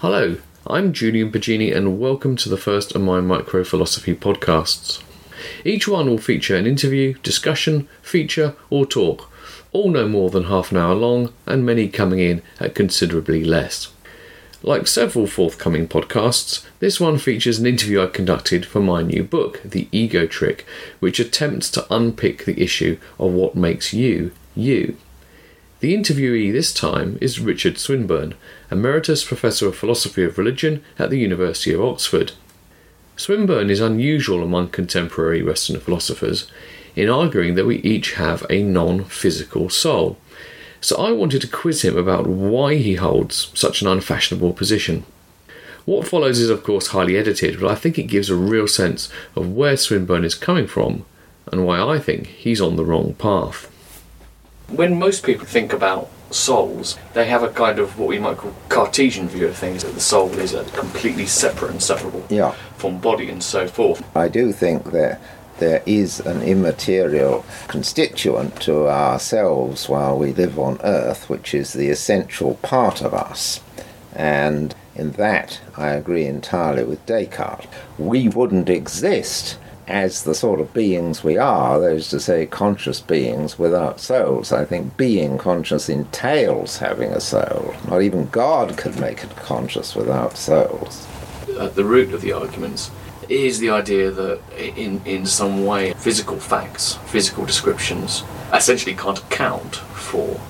Hello, I'm Julian Baggini, and welcome to the first of my micro philosophy podcasts. Each one will feature an interview, discussion, feature, or talk, all no more than half an hour long, and many coming in at considerably less. Like several forthcoming podcasts, this one features an interview I conducted for my new book, The Ego Trick, which attempts to unpick the issue of what makes you, you. The interviewee this time is Richard Swinburne, Emeritus Professor of Philosophy of Religion at the University of Oxford. Swinburne is unusual among contemporary Western philosophers in arguing that we each have a non physical soul. So I wanted to quiz him about why he holds such an unfashionable position. What follows is, of course, highly edited, but I think it gives a real sense of where Swinburne is coming from and why I think he's on the wrong path when most people think about souls, they have a kind of what we might call Cartesian view of things, that the soul is a completely separate and separable yeah. from body and so forth. I do think that there is an immaterial constituent to ourselves while we live on earth, which is the essential part of us. And in that, I agree entirely with Descartes. We wouldn't exist as the sort of beings we are, that is to say, conscious beings without souls. I think being conscious entails having a soul. Not even God could make it conscious without souls. At the root of the arguments is the idea that, in, in some way, physical facts, physical descriptions, essentially can't account for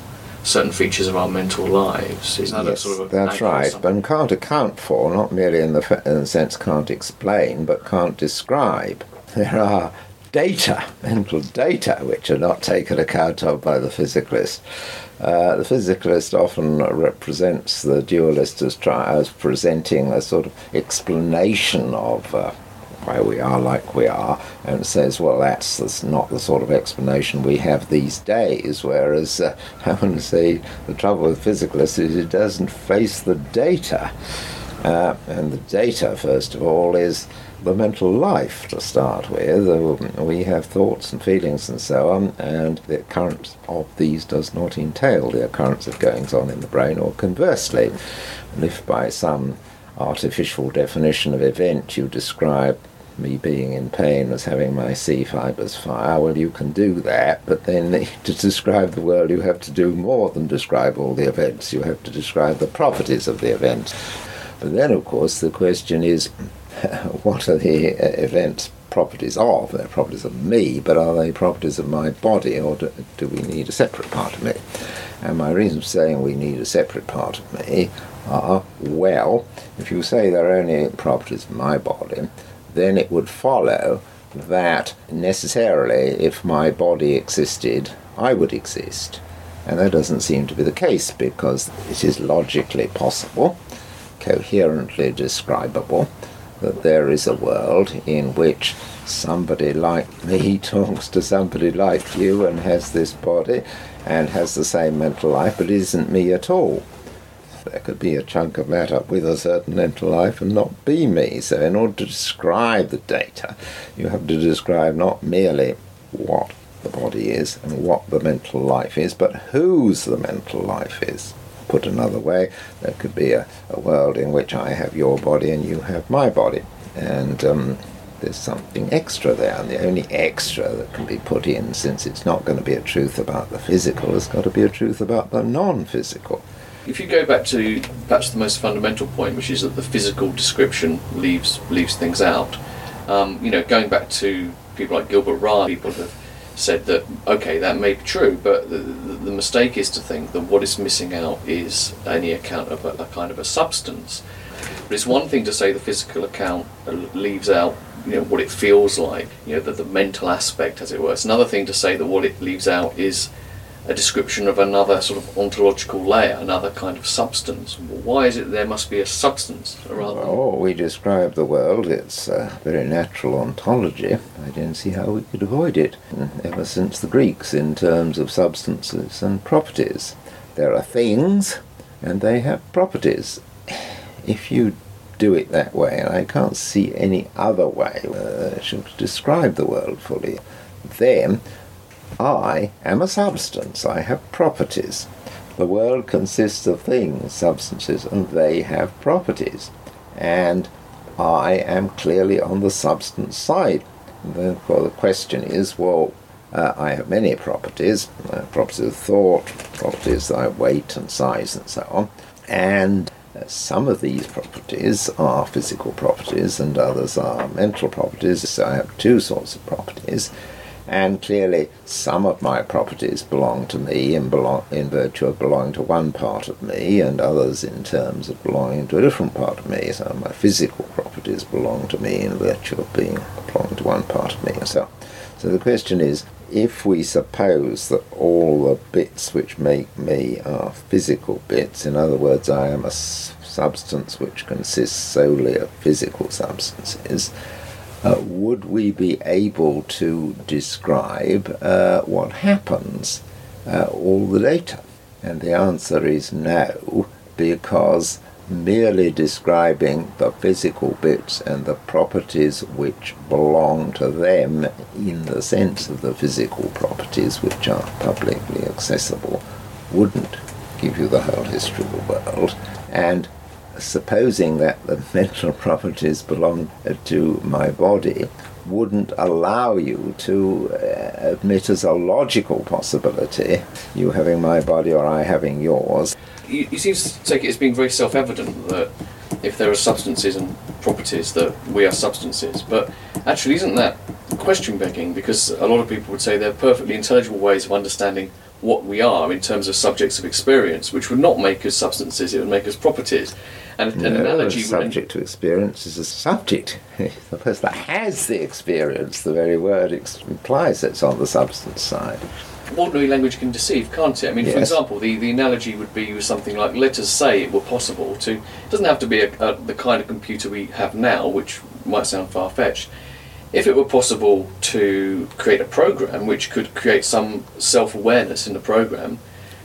certain features of our mental lives. Is that yes, sort of that's right, but can't account for, not merely in the, in the sense can't explain, but can't describe there are data, mental data, which are not taken account of by the physicalist. Uh, the physicalist often represents the dualist as, try, as presenting a sort of explanation of uh, why we are like we are, and says, well, that's, that's, not the sort of explanation we have these days. Whereas uh, I want to say the trouble with physicalists is it doesn't face the data. Uh, and the data, first of all, is the mental life to start with. Uh, we have thoughts and feelings and so on, and the occurrence of these does not entail the occurrence of goings on in the brain, or conversely. And if by some artificial definition of event you describe me being in pain as having my C fibers fire, well, you can do that, but then to describe the world, you have to do more than describe all the events. You have to describe the properties of the events. But then, of course, the question is what are the uh, events properties of? They're properties of me, but are they properties of my body, or do, do we need a separate part of me? And my reasons for saying we need a separate part of me are well, if you say they're only properties of my body, then it would follow that necessarily, if my body existed, I would exist. And that doesn't seem to be the case because it is logically possible, coherently describable, that there is a world in which somebody like me talks to somebody like you and has this body and has the same mental life but isn't me at all. There could be a chunk of matter with a certain mental life and not be me. So, in order to describe the data, you have to describe not merely what the body is and what the mental life is, but whose the mental life is put another way, there could be a, a world in which I have your body and you have my body. And um, there's something extra there, and the only extra that can be put in, since it's not going to be a truth about the physical, has got to be a truth about the non physical. If you go back to perhaps the most fundamental point, which is that the physical description leaves leaves things out, um, you know, going back to people like Gilbert Ryle, people have said that okay, that may be true, but the, the, mistake is to think that what is missing out is any account of a, a, kind of a substance. But it's one thing to say the physical account leaves out, you know, what it feels like, you know, the, the mental aspect, as it were. It's another thing to say that what it leaves out is a description of another sort of ontological layer, another kind of substance. Why is it there must be a substance rather? Well, we describe the world, it's a very natural ontology. I don't see how we could avoid it ever since the Greeks in terms of substances and properties. There are things and they have properties. If you do it that way, and I can't see any other way uh, to describe the world fully, then I am a substance, I have properties. the world consists of things, substances, and they have properties. And I am clearly on the substance side. And therefore, the question is well, uh, I have many properties, uh, properties of thought, properties like weight and size and so on. And uh, some of these properties are physical properties and others are mental properties. So I have two sorts of properties. And clearly, some of my properties belong to me in, belong, in virtue of belonging to one part of me, and others in terms of belonging to a different part of me. So my physical properties belong to me in virtue of being belonging to one part of me. So, so the question is, if we suppose that all the bits which make me are physical bits, in other words, I am a substance which consists solely of physical substances, uh, would we be able to describe uh, what happens, uh, all the data? And the answer is no, because merely describing the physical bits and the properties which belong to them in the sense of the physical properties which are publicly accessible wouldn't give you the whole history of the world. And supposing that the mental properties belong to my body wouldn't allow you to uh, admit as a logical possibility you having my body or I having yours you, you seem to take it as being very self-evident that if there are substances and properties that we are substances, but actually isn't that question begging? Because a lot of people would say they're perfectly intelligible ways of understanding what we are in terms of subjects of experience, which would not make us substances; it would make us properties. And an no, analogy subject to experience is a subject. the person that has the experience, the very word implies it's on the substance side ordinary language can deceive, can't it? I mean, yes. for example, the, the analogy would be with something like, let us say it were possible to, it doesn't have to be a, a, the kind of computer we have now, which might sound far fetched. If it were possible to create a program which could create some self awareness in the program,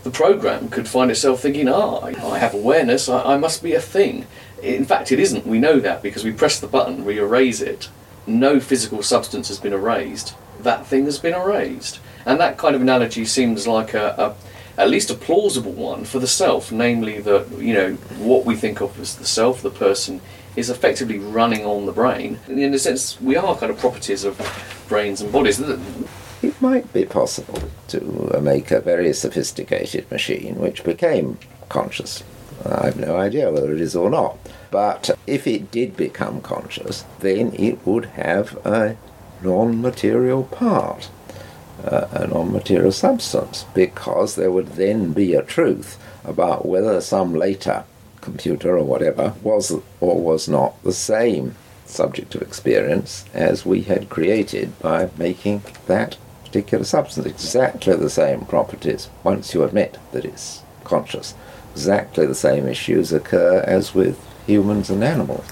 the program could find itself thinking, ah, I have awareness, I, I must be a thing. In fact, it isn't. We know that because we press the button, we erase it. No physical substance has been erased. That thing has been erased. And that kind of analogy seems like a, a at least a plausible one for the self, namely that you know what we think of as the self, the person, is effectively running on the brain. In a sense, we are kind of properties of brains and bodies. It might be possible to make a very sophisticated machine which became conscious. I have no idea whether it is or not. But if it did become conscious, then it would have a non material part uh, a non-material substance because there would then be a truth about whether some later computer or whatever was or was not the same subject of experience as we had created by making that particular substance exactly the same properties once you admit that it's conscious exactly the same issues occur as with humans and animals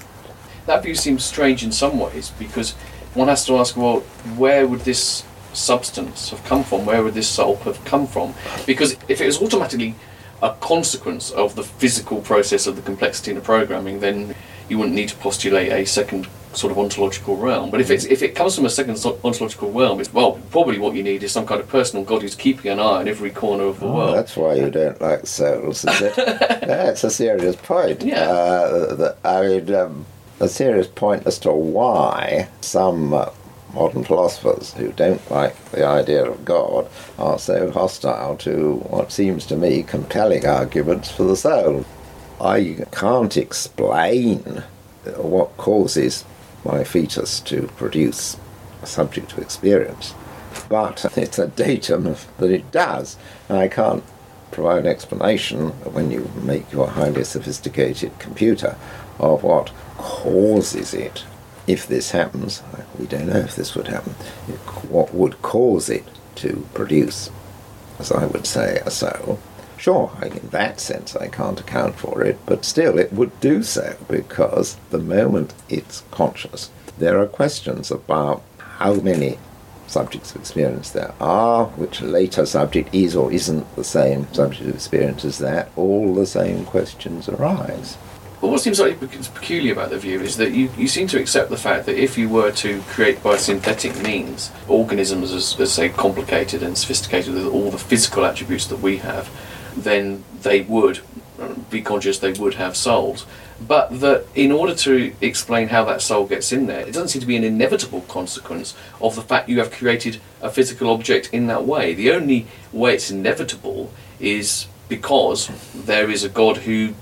that view seems strange in some ways because one has to ask well where would this substance have come from? Where would this soul have come from? Because if it was automatically a consequence of the physical process of the complexity in the programming, then you wouldn't need to postulate a second sort of ontological realm. But if it's if it comes from a second ontological realm, it's well probably what you need is some kind of personal God who's keeping an eye on every corner of the oh, world. That's why you don't like souls, is it? that's a serious point. Yeah. Uh, the, I mean, um, a serious point as to why some. Uh, modern philosophers who don't like the idea of God are so hostile to what seems to me compelling arguments for the soul. I can't explain what causes my fetus to produce a subject to experience, but it's a datum that it does, I can't provide an explanation when you make your highly sophisticated computer of what causes it if this happens, we don't know if this would happen, what would cause it to produce, as I would say, a soul. Sure, in that sense I can't account for it, but still it would do so because the moment it's conscious, there are questions about how many subjects of experience there are, which later subject is or isn't the same subject of experience as that, all the same questions arise. But what seems like peculiar about the view is that you, you seem to accept the fact that if you were to create by synthetic means organisms as, as say complicated and sophisticated with all the physical attributes that we have, then they would be conscious they would have souls. But that in order to explain how that soul gets in there, it doesn't seem to be an inevitable consequence of the fact you have created a physical object in that way. The only way it's inevitable is because there is a God who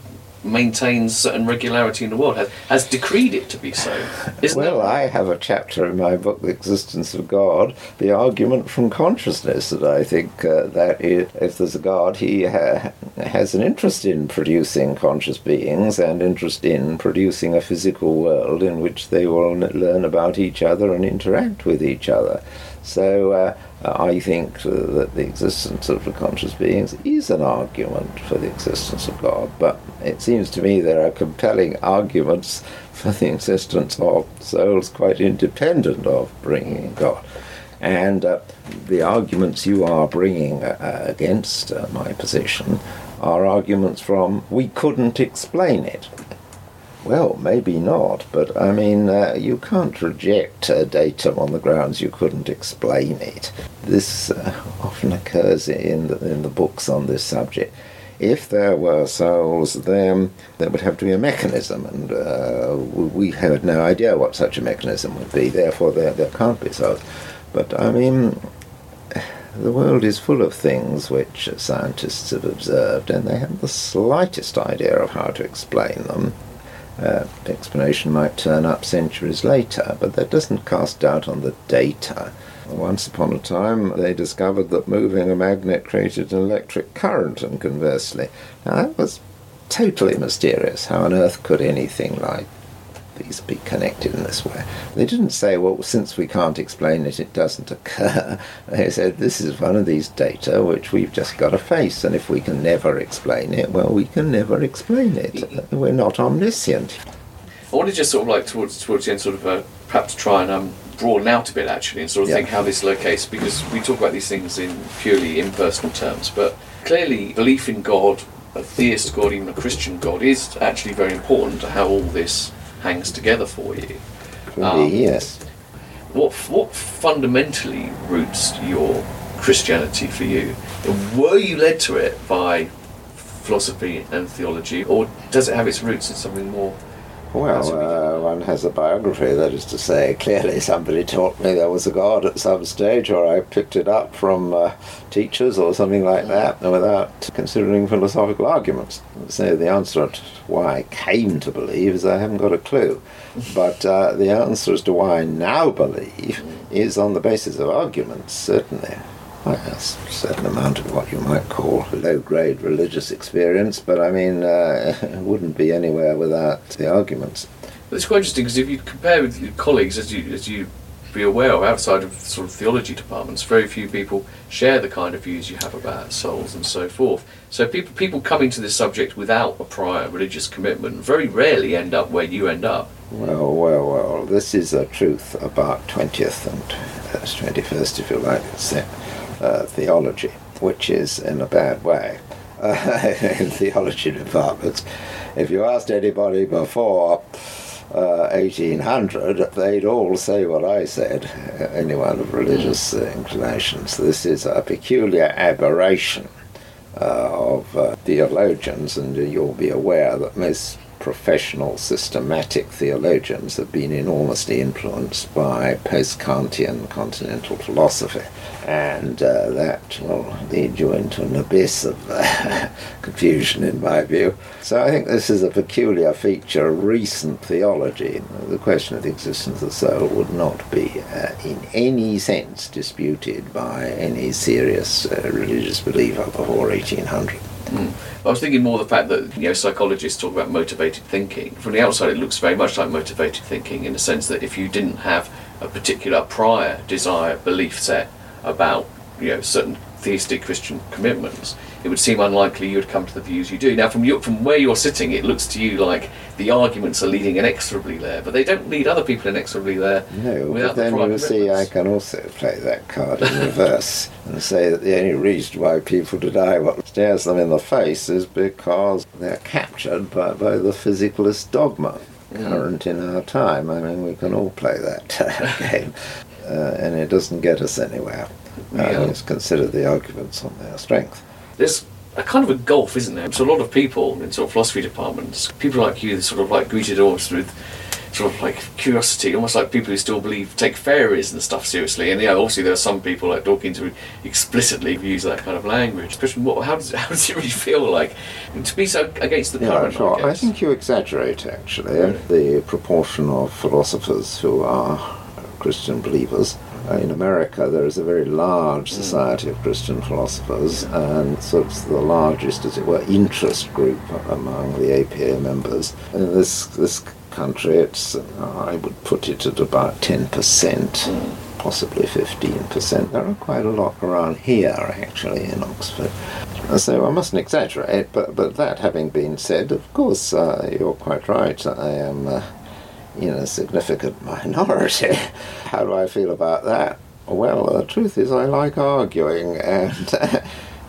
maintains certain regularity in the world, has, has decreed it to be so. Isn't well, that I have a chapter in my book, The Existence of God, the argument from consciousness that I think uh, that if there's a God, he ha- has an interest in producing conscious beings and interest in producing a physical world in which they will learn about each other and interact with each other. So uh, I think uh, that the existence of the conscious beings is an argument for the existence of God, but it seems to me there are compelling arguments for the existence of souls quite independent of bringing in God. And uh, the arguments you are bringing uh, against uh, my position are arguments from we couldn't explain it. Well, maybe not, but I mean, uh, you can't reject uh, datum on the grounds you couldn't explain it. This uh, often occurs in the, in the books on this subject. If there were souls, then there would have to be a mechanism, and uh, we had no idea what such a mechanism would be, therefore, there, there can't be souls. But I mean, the world is full of things which scientists have observed, and they haven't the slightest idea of how to explain them. Uh, explanation might turn up centuries later, but that doesn't cast doubt on the data. Once upon a time, they discovered that moving a magnet created an electric current, and conversely. Now, that was totally mysterious. How on earth could anything like these be connected in this way? They didn't say, well, since we can't explain it, it doesn't occur. They said, this is one of these data which we've just got to face, and if we can never explain it, well, we can never explain it. We're not omniscient. I wanted to just sort of like towards towards the end, sort of uh, perhaps try and um, broaden out a bit actually, and sort of Yeah. think how this locates because we talk about these things in purely impersonal terms, but clearly belief in God, a theist God, even a Christian God, is actually very important to how all this hangs together for you. Um, yes. What what fundamentally roots your Christianity for you? Were you led to it by philosophy and theology, or does it have its roots in something more? That's what we Well, uh, one has a biography, that is to say, clearly somebody taught me there was a God at some stage, or I picked it up from uh, teachers or something like that, without considering philosophical arguments. So the answer to why I came to believe is I haven't got a clue. But uh, the answer as to why I now believe is on the basis of arguments, certainly. I have a certain amount of what you might call low grade religious experience, but I mean, uh, it wouldn't be anywhere without the arguments. But it's quite interesting because if you compare with your colleagues, as you as you be aware of, outside of sort of theology departments, very few people share the kind of views you have about souls and so forth. So people people coming to this subject without a prior religious commitment very rarely end up where you end up. Well, well, well, this is a truth about 20th and uh, 21st, if you like, se- uh, theology, which is in a bad way. Uh, in theology departments, if you asked anybody before uh, 1800, they'd all say what I said, anyone of religious inclinations. This is a peculiar aberration uh, of uh, theologians, and you'll be aware that most professional systematic theologians have been enormously influenced by post-Kantian continental philosophy. And uh, that will lead you into an abyss of uh, confusion, in my view. So I think this is a peculiar feature of recent theology. The question of the existence of the soul would not be, uh, in any sense, disputed by any serious uh, religious believer before 1800. I was thinking more the fact that you know psychologists talk about motivated thinking. From the outside, it looks very much like motivated thinking in the sense that if you didn't have a particular prior desire belief set about you know certain theistic Christian commitments, it would seem unlikely you would come to the views you do. Now, from your, from where you're sitting, it looks to you like the arguments are leading inexorably there, but they don't lead other people inexorably there. No, but then prior you see, I can also play that card in reverse and say that the only reason why people deny what stares them in the face is because they're captured by, by the physicalist dogma Mm. current in our time. I mean, we can all play that game, uh, and it doesn't get us anywhere. Uh, Let's consider the arguments on their strength. Let's a kind of a gulf, isn't there? So a lot of people in sort of philosophy departments, people like you, sort of like greeted almost with sort of like curiosity, almost like people who still believe take fairies and stuff seriously. And yeah, obviously there are some people like Dawkins who explicitly use that kind of language. Christian, what, how does it, how does it really feel like to be so against the yeah, current? Sure. I, I, think you exaggerate actually Really? the proportion of philosophers who are Christian believers. Uh, In America, there is a very large society of Christian philosophers, and sort of the largest, as it were, interest group among the APA members. In this this country, it's uh, I would put it at about ten percent, possibly fifteen percent. There are quite a lot around here, actually, in Oxford. So I mustn't exaggerate, but but that having been said, of course, uh, you're quite right. I am. Uh, in know, significant minority. How do I feel about that? Well, the truth is, I like arguing, and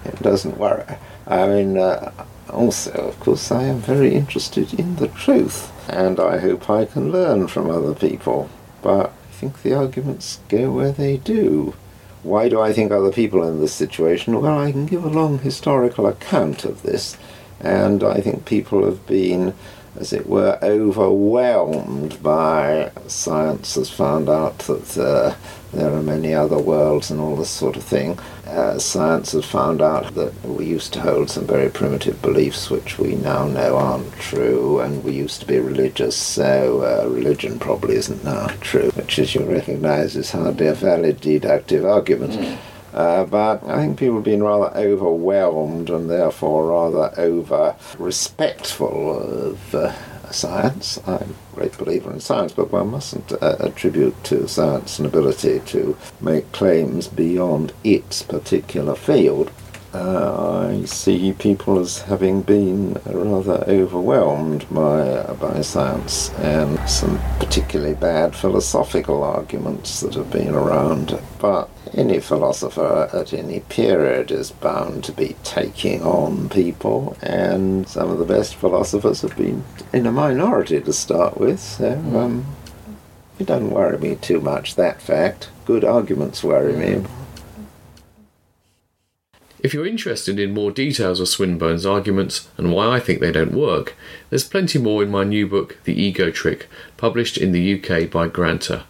it doesn't worry. I mean, uh, also, of course, I am very interested in the truth, and I hope I can learn from other people. But I think the arguments go where they do. Why do I think other people in this situation? Well, I can give a long historical account of this, and I think people have been as it were, overwhelmed by science has found out that uh, there are many other worlds and all this sort of thing. Uh, science has found out that we used to hold some very primitive beliefs which we now know aren't true, and we used to be religious, so uh, religion probably isn't now true, which, as you recognise, is hardly a valid deductive argument. Uh, but I think people have been rather overwhelmed and therefore rather over respectful of uh, science. I'm a great believer in science, but one mustn't uh, attribute to science an ability to make claims beyond its particular field. Uh, I see people as having been rather overwhelmed by, by science and some particularly bad philosophical arguments that have been around. But any philosopher at any period is bound to be taking on people, and some of the best philosophers have been in a minority to start with, so um, it doesn't worry me too much, that fact. Good arguments worry me. If you're interested in more details of Swinburne's arguments and why I think they don't work, there's plenty more in my new book, The Ego Trick, published in the UK by Granta.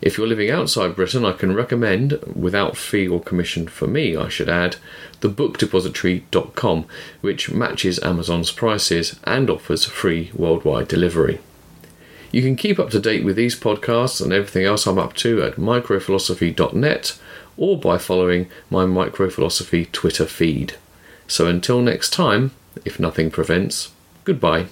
If you're living outside Britain, I can recommend, without fee or commission for me, I should add, thebookdepository.com, which matches Amazon's prices and offers free worldwide delivery. You can keep up to date with these podcasts and everything else I'm up to at microphilosophy.net or by following my Microphilosophy Twitter feed. So until next time, if nothing prevents, goodbye.